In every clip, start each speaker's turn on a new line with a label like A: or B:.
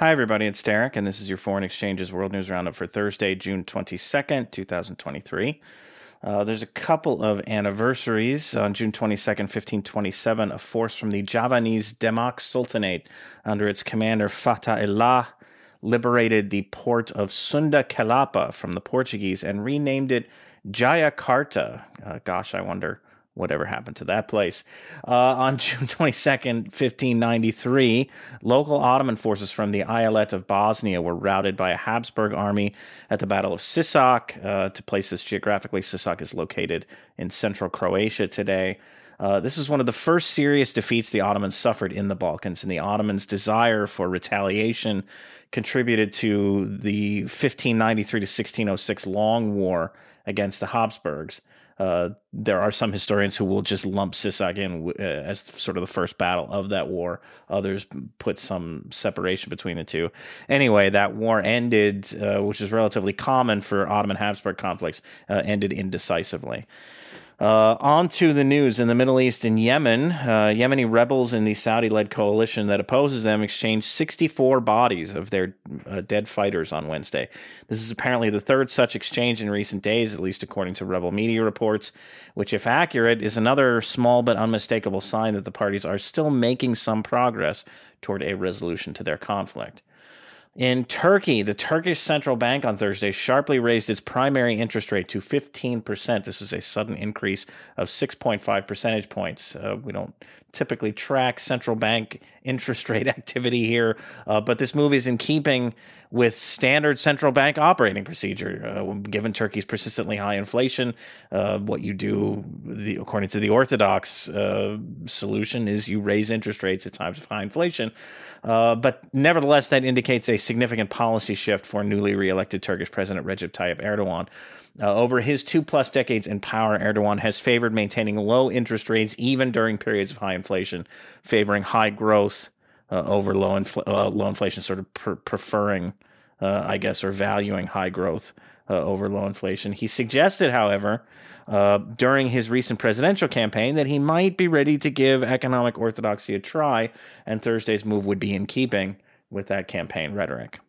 A: Hi, everybody. It's Derek, and this is your Foreign Exchanges World News Roundup for Thursday, June 22nd, 2023. Uh, there's a couple of anniversaries. On June 22nd, 1527, a force from the Javanese Demak Sultanate under its commander Fatah Allah liberated the port of Sunda Kelapa from the Portuguese and renamed it Jayakarta. Uh, gosh, I wonder whatever happened to that place. Uh, on June 22nd, 1593, local Ottoman forces from the Eyalet of Bosnia were routed by a Habsburg army at the Battle of Sisak. Uh, to place this geographically, Sisak is located in central Croatia today. Uh, this was one of the first serious defeats the Ottomans suffered in the Balkans, and the Ottomans' desire for retaliation contributed to the 1593 to 1606 long war against the Habsburgs. Uh, there are some historians who will just lump Sisak in uh, as sort of the first battle of that war. Others put some separation between the two. Anyway, that war ended, uh, which is relatively common for Ottoman Habsburg conflicts, uh, ended indecisively. Uh, on to the news in the Middle East and Yemen. Uh, Yemeni rebels in the Saudi led coalition that opposes them exchanged 64 bodies of their uh, dead fighters on Wednesday. This is apparently the third such exchange in recent days, at least according to rebel media reports, which, if accurate, is another small but unmistakable sign that the parties are still making some progress toward a resolution to their conflict. In Turkey, the Turkish central bank on Thursday sharply raised its primary interest rate to 15%. This was a sudden increase of 6.5 percentage points. Uh, we don't typically track central bank interest rate activity here, uh, but this move is in keeping with standard central bank operating procedure. Uh, given Turkey's persistently high inflation, uh, what you do, the, according to the orthodox uh, solution, is you raise interest rates at times of high inflation. Uh, but nevertheless, that indicates a significant policy shift for newly reelected Turkish President Recep Tayyip Erdogan. Uh, over his two plus decades in power, Erdogan has favored maintaining low interest rates even during periods of high inflation, favoring high growth uh, over low, infl- uh, low inflation, sort of per- preferring, uh, I guess, or valuing high growth uh, over low inflation. He suggested, however, uh, during his recent presidential campaign that he might be ready to give economic orthodoxy a try, and Thursday's move would be in keeping with that campaign rhetoric.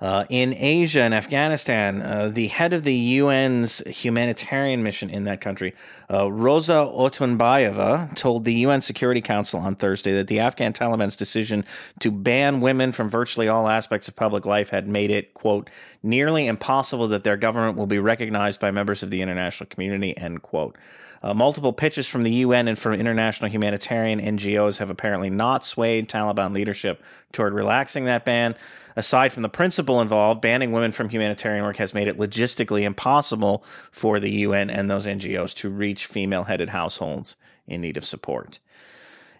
A: Uh, in Asia and Afghanistan, uh, the head of the UN's humanitarian mission in that country, uh, Rosa Otunbayeva, told the UN Security Council on Thursday that the Afghan Taliban's decision to ban women from virtually all aspects of public life had made it, quote, nearly impossible that their government will be recognized by members of the international community, end quote. Uh, multiple pitches from the UN and from international humanitarian NGOs have apparently not swayed Taliban leadership toward relaxing that ban. Aside from the principle involved, banning women from humanitarian work has made it logistically impossible for the UN and those NGOs to reach female headed households in need of support.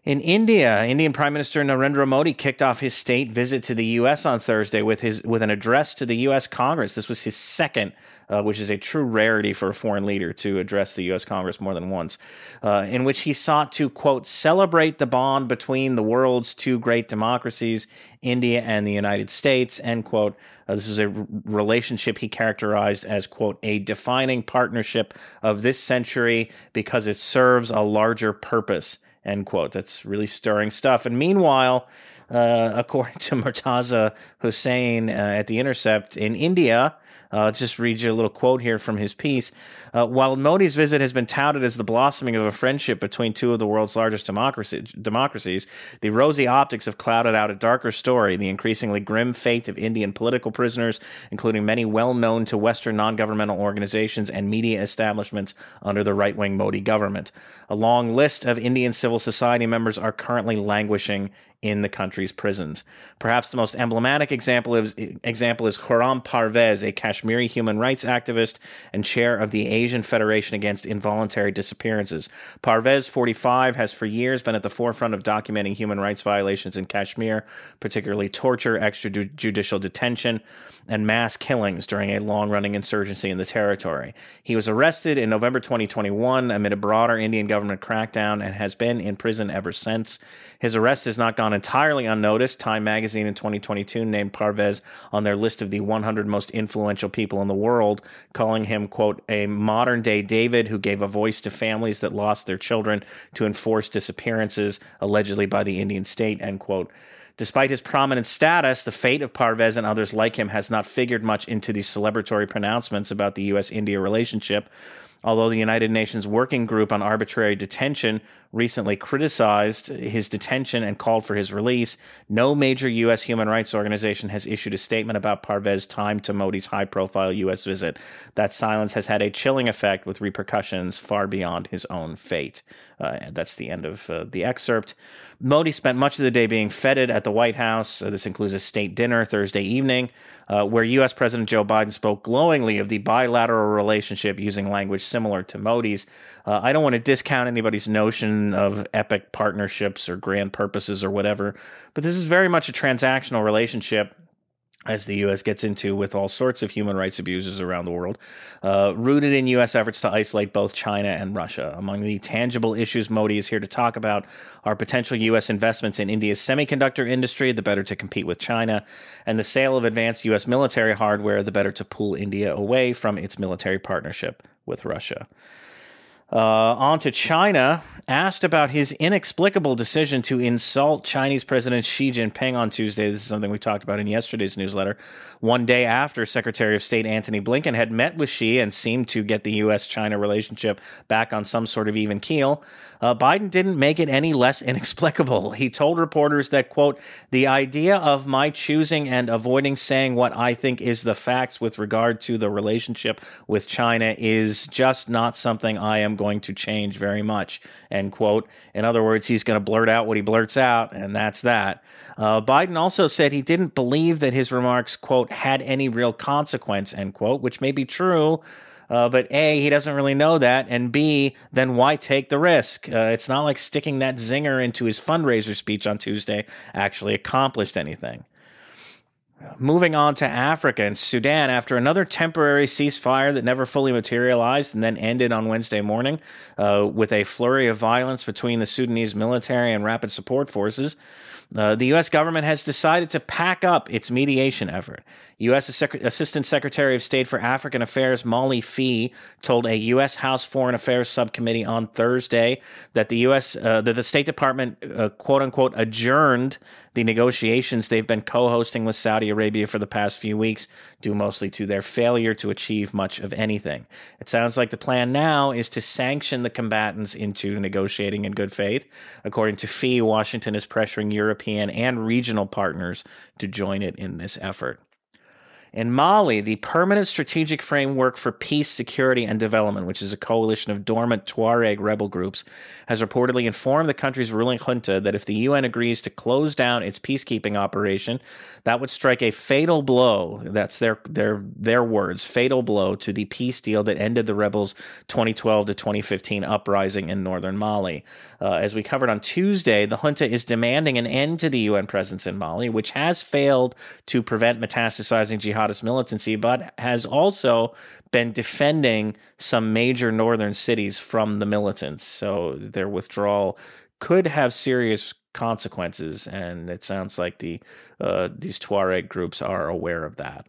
A: In India, Indian Prime Minister Narendra Modi kicked off his state visit to the U.S. on Thursday with his with an address to the U.S. Congress. This was his second, uh, which is a true rarity for a foreign leader to address the U.S. Congress more than once, uh, in which he sought to quote celebrate the bond between the world's two great democracies, India and the United States. End quote. Uh, this is a r- relationship he characterized as quote a defining partnership of this century because it serves a larger purpose End quote. That's really stirring stuff. And meanwhile, uh, according to Murtaza Hussain uh, at The Intercept in India, uh, just read you a little quote here from his piece. Uh, while Modi's visit has been touted as the blossoming of a friendship between two of the world's largest democracy, democracies, the rosy optics have clouded out a darker story the increasingly grim fate of Indian political prisoners, including many well known to Western non governmental organizations and media establishments under the right wing Modi government. A long list of Indian civil society members are currently languishing in the country's prisons. Perhaps the most emblematic example is, example is Khurram Parvez, a Kashmiri human rights activist and chair of the Asian Federation Against Involuntary Disappearances. Parvez, 45, has for years been at the forefront of documenting human rights violations in Kashmir, particularly torture, extrajudicial detention, and mass killings during a long running insurgency in the territory. He was arrested in November 2021 amid a broader Indian government crackdown and has been in prison ever since. His arrest has not gone entirely unnoticed. Time magazine in 2022 named Parvez on their list of the 100 most influential people in the world, calling him, quote, a modern day David who gave a voice to families that lost their children to enforced disappearances, allegedly by the Indian state, end quote. Despite his prominent status, the fate of Parvez and others like him has not figured much into the celebratory pronouncements about the U.S. India relationship. Although the United Nations Working Group on Arbitrary Detention recently criticized his detention and called for his release, no major U.S. human rights organization has issued a statement about Parvez's time to Modi's high profile U.S. visit. That silence has had a chilling effect with repercussions far beyond his own fate. Uh, that's the end of uh, the excerpt. Modi spent much of the day being feted at the White House. Uh, this includes a state dinner Thursday evening, uh, where U.S. President Joe Biden spoke glowingly of the bilateral relationship using language similar to Modi's. Uh, I don't want to discount anybody's notion of epic partnerships or grand purposes or whatever, but this is very much a transactional relationship as the U.S. gets into with all sorts of human rights abuses around the world, uh, rooted in U.S. efforts to isolate both China and Russia. Among the tangible issues Modi is here to talk about are potential U.S. investments in India's semiconductor industry, the better to compete with China, and the sale of advanced U.S. military hardware, the better to pull India away from its military partnership with Russia. Uh, on to China, asked about his inexplicable decision to insult Chinese President Xi Jinping on Tuesday. This is something we talked about in yesterday's newsletter. One day after Secretary of State Antony Blinken had met with Xi and seemed to get the U.S. China relationship back on some sort of even keel, uh, Biden didn't make it any less inexplicable. He told reporters that, quote, the idea of my choosing and avoiding saying what I think is the facts with regard to the relationship with China is just not something I am going to change very much, end quote. In other words, he's going to blurt out what he blurts out, and that's that. Uh, Biden also said he didn't believe that his remarks, quote, had any real consequence, end quote, which may be true. Uh, but A, he doesn't really know that. And B, then why take the risk? Uh, it's not like sticking that zinger into his fundraiser speech on Tuesday actually accomplished anything. Moving on to Africa and Sudan, after another temporary ceasefire that never fully materialized and then ended on Wednesday morning uh, with a flurry of violence between the Sudanese military and rapid support forces, uh, the U.S. government has decided to pack up its mediation effort. U.S. Assistant Secretary of State for African Affairs Molly Phee told a U.S. House Foreign Affairs Subcommittee on Thursday that the U.S. Uh, that the State Department uh, quote unquote adjourned the negotiations they've been co-hosting with Saudi Arabia for the past few weeks, due mostly to their failure to achieve much of anything. It sounds like the plan now is to sanction the combatants into negotiating in good faith. According to Phee, Washington is pressuring European and regional partners to join it in this effort. In Mali, the Permanent Strategic Framework for Peace, Security, and Development, which is a coalition of dormant Tuareg rebel groups, has reportedly informed the country's ruling junta that if the UN agrees to close down its peacekeeping operation, that would strike a fatal blow. That's their their their words, fatal blow to the peace deal that ended the rebels' 2012 to 2015 uprising in northern Mali. Uh, as we covered on Tuesday, the junta is demanding an end to the UN presence in Mali, which has failed to prevent metastasizing jihad jihadist militancy, but has also been defending some major northern cities from the militants. So their withdrawal could have serious consequences, and it sounds like the uh, these Tuareg groups are aware of that.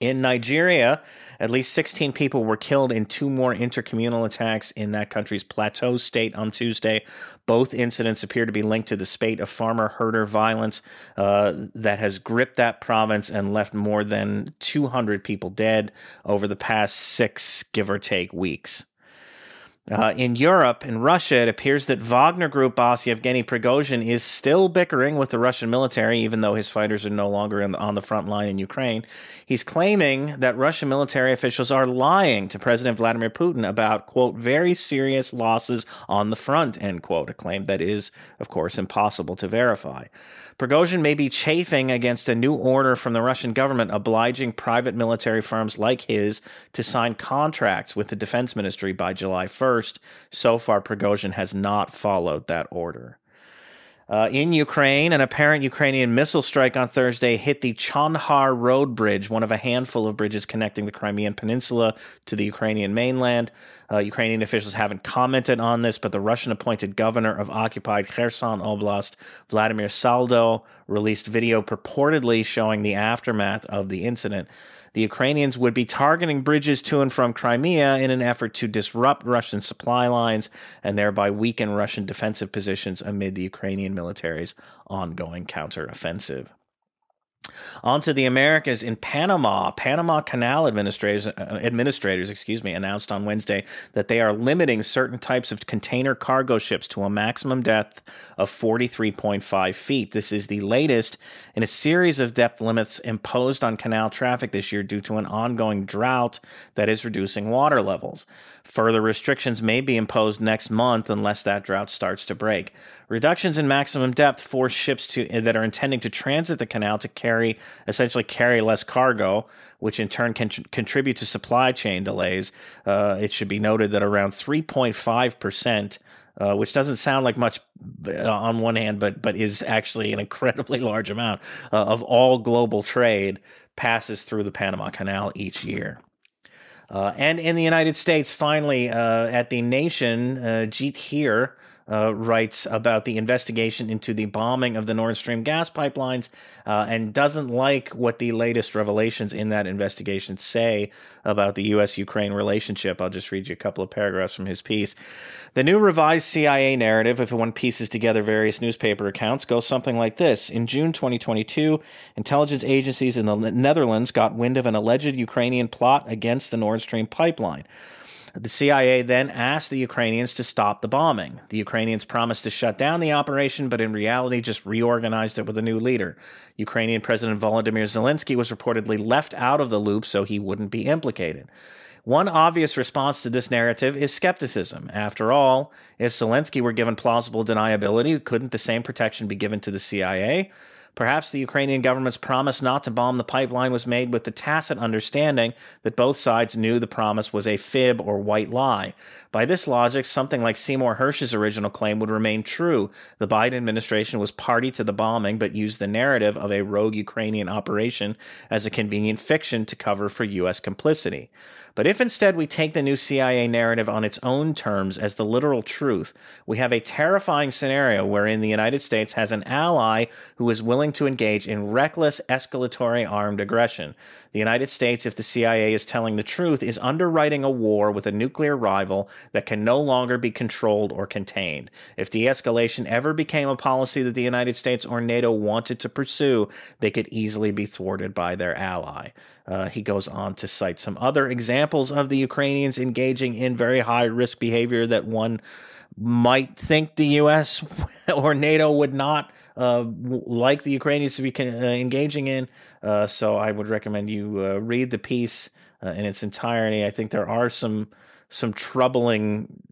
A: In Nigeria, at least 16 people were killed in two more intercommunal attacks in that country's plateau state on Tuesday. Both incidents appear to be linked to the spate of farmer herder violence uh, that has gripped that province and left more than 200 people dead over the past six, give or take, weeks. Uh, in Europe, in Russia, it appears that Wagner Group boss Yevgeny Prigozhin is still bickering with the Russian military, even though his fighters are no longer the, on the front line in Ukraine. He's claiming that Russian military officials are lying to President Vladimir Putin about, quote, very serious losses on the front, end quote, a claim that is, of course, impossible to verify. Prigozhin may be chafing against a new order from the Russian government obliging private military firms like his to sign contracts with the defense ministry by July 1st. So far, Prigozhin has not followed that order. Uh, in Ukraine, an apparent Ukrainian missile strike on Thursday hit the Chonhar Road Bridge, one of a handful of bridges connecting the Crimean Peninsula to the Ukrainian mainland. Uh, Ukrainian officials haven't commented on this, but the Russian appointed governor of occupied Kherson Oblast, Vladimir Saldo, released video purportedly showing the aftermath of the incident. The Ukrainians would be targeting bridges to and from Crimea in an effort to disrupt Russian supply lines and thereby weaken Russian defensive positions amid the Ukrainian military's ongoing counteroffensive. On to the Americas in Panama. Panama Canal administrators, uh, administrators, excuse me, announced on Wednesday that they are limiting certain types of container cargo ships to a maximum depth of 43.5 feet. This is the latest in a series of depth limits imposed on canal traffic this year due to an ongoing drought that is reducing water levels. Further restrictions may be imposed next month unless that drought starts to break. Reductions in maximum depth force ships to that are intending to transit the canal to carry essentially carry less cargo, which in turn can contribute to supply chain delays. Uh, it should be noted that around 3.5 percent. Uh, which doesn't sound like much uh, on one hand, but but is actually an incredibly large amount uh, of all global trade passes through the Panama Canal each year. Uh, and in the United States, finally, uh, at the Nation, uh, Jeet Heer uh, writes about the investigation into the bombing of the Nord Stream gas pipelines uh, and doesn't like what the latest revelations in that investigation say about the U.S. Ukraine relationship. I'll just read you a couple of paragraphs from his piece. The new revised CIA narrative, if one pieces together various newspaper accounts, goes something like this In June 2022, intelligence agencies in the Netherlands got wind of an alleged Ukrainian plot against the Nord Stream pipeline. The CIA then asked the Ukrainians to stop the bombing. The Ukrainians promised to shut down the operation, but in reality just reorganized it with a new leader. Ukrainian President Volodymyr Zelensky was reportedly left out of the loop so he wouldn't be implicated. One obvious response to this narrative is skepticism. After all, if Zelensky were given plausible deniability, couldn't the same protection be given to the CIA? Perhaps the Ukrainian government's promise not to bomb the pipeline was made with the tacit understanding that both sides knew the promise was a fib or white lie. By this logic, something like Seymour Hersh's original claim would remain true. The Biden administration was party to the bombing, but used the narrative of a rogue Ukrainian operation as a convenient fiction to cover for U.S. complicity. But if instead we take the new CIA narrative on its own terms as the literal truth, we have a terrifying scenario wherein the United States has an ally who is willing to engage in reckless escalatory armed aggression. The United States, if the CIA is telling the truth, is underwriting a war with a nuclear rival that can no longer be controlled or contained. If de escalation ever became a policy that the United States or NATO wanted to pursue, they could easily be thwarted by their ally. Uh, he goes on to cite some other examples of the Ukrainians engaging in very high risk behavior that one might think the U.S. or NATO would not uh, like the Ukrainians to be uh, engaging in. Uh, so I would recommend you uh, read the piece uh, in its entirety. I think there are some some troubling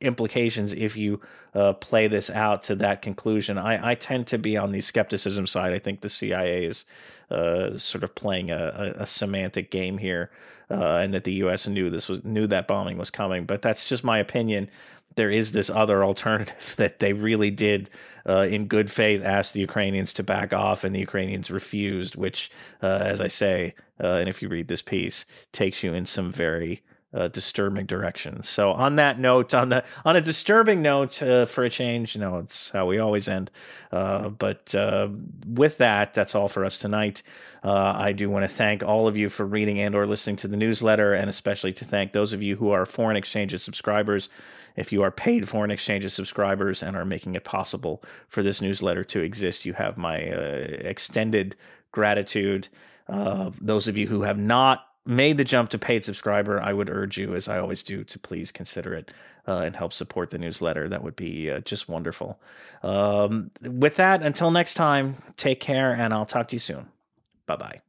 A: implications if you uh, play this out to that conclusion. I, I tend to be on the skepticism side. I think the CIA is uh, sort of playing a, a, a semantic game here, uh, and that the U.S. knew this was knew that bombing was coming. But that's just my opinion there is this other alternative that they really did, uh, in good faith, ask the Ukrainians to back off, and the Ukrainians refused. Which, uh, as I say, uh, and if you read this piece, takes you in some very uh, disturbing directions. So, on that note, on the on a disturbing note, uh, for a change, you know, it's how we always end. Uh, but with that, that's all for us tonight. I do want to thank all of you for reading and or listening to the newsletter, and especially to thank those of you who are foreign exchanges subscribers. If you are paid foreign exchanges subscribers and are making it possible for this newsletter to exist, you have my uh, extended gratitude. Uh, those of you who have not made the jump to paid subscriber, I would urge you, as I always do, to please consider it uh, and help support the newsletter. That would be uh, just wonderful. Um, with that, until next time, take care, and I'll talk to you soon. Bye bye.